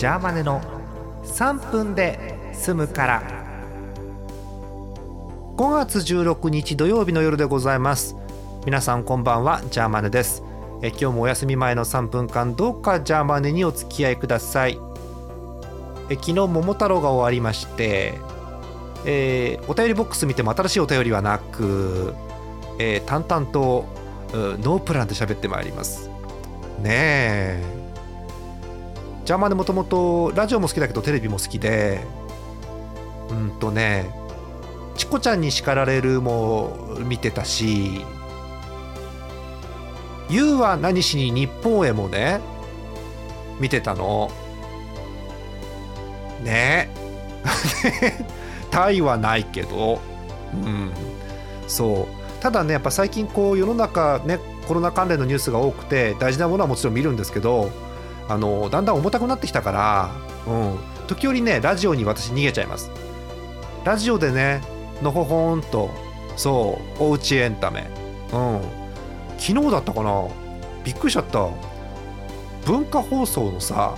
ジャーマネの3分で済むから。5月16日土曜日の夜でございます。皆さんこんばんはジャーマネです。え今日もお休み前の3分間どうかジャーマネにお付き合いください。え昨日桃太郎が終わりましてえーお便りボックス見ても新しいお便りはなく、えー淡々とノープランで喋ってまいります。ねえ。ジャーマネもともとラジオも好きだけどテレビも好きでうんとねチコちゃんに叱られるも見てたし YOU は何しに日本へもね見てたの。ね。タイはないけど。うん。そう。ただねやっぱ最近こう世の中ねコロナ関連のニュースが多くて大事なものはもちろん見るんですけどあのだんだん重たくなってきたから、うん、時折ねラジオに私逃げちゃいます。ラジオでねのほほんとそうおうちエンタメ。うん。昨日だったかな？びっくりしちゃった。文化放送のさ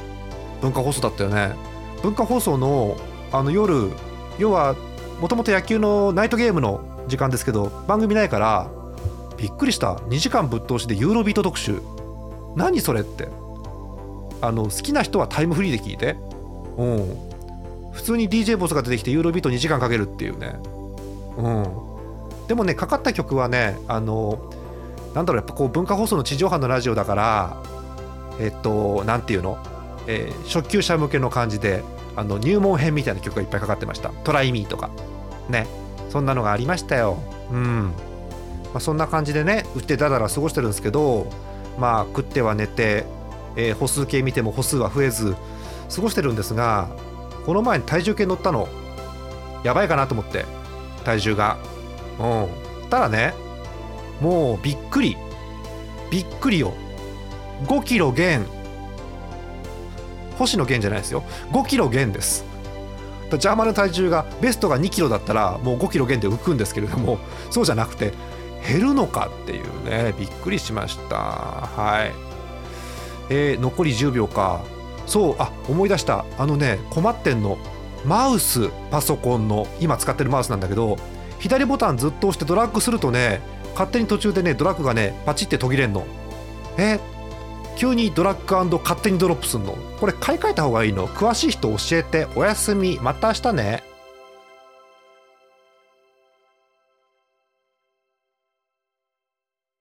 文化放送だったよね。文化放送のあの夜要はもともと野球のナイトゲームの時間ですけど番組ないからびっくりした。2時間ぶっ通しでユーロビート特集。何それって。あの好きな人はタイムフリーで聞いて。うん。普通に DJ ボスが出てきてユーロビート2時間かけるっていうね。うん。でもねかかった曲はねあのなんだろうやっぱこう文化放送の地上波のラジオだからえっとなんていうの、えー初級者向けの感じであの入門編みたいな曲がいっぱいかかってました「トライミー」とか。ね。そんなのがありましたよ。うん、まあ、そんな感じでね打ってだらだら過ごしてるんですけどまあ食っては寝て、えー歩数計見ても歩数は増えず過ごしてるんですがこの前に体重計乗ったのやばいかなと思って体重が。うん。たらねもうびっくりびっくりよ。5キロ減。星野源じゃないですよ。5キロ減です。だからジャーマの体重がベストが2キロだったらもう5キロ減で浮くんですけれどもそうじゃなくて減るのかっていうねびっくりしました。はい。えー残り10秒か。そうあ思い出した。あのね困ってんの。マウスパソコンの今使ってるマウスなんだけど左ボタンずっと押してドラッグするとね勝手に途中でねドラッグがねパチって途切れんの。え急にドラッグ勝手にドロップすんの。これ買い替えた方がいいの。詳しい人教えて。おやすみ。また明日ね。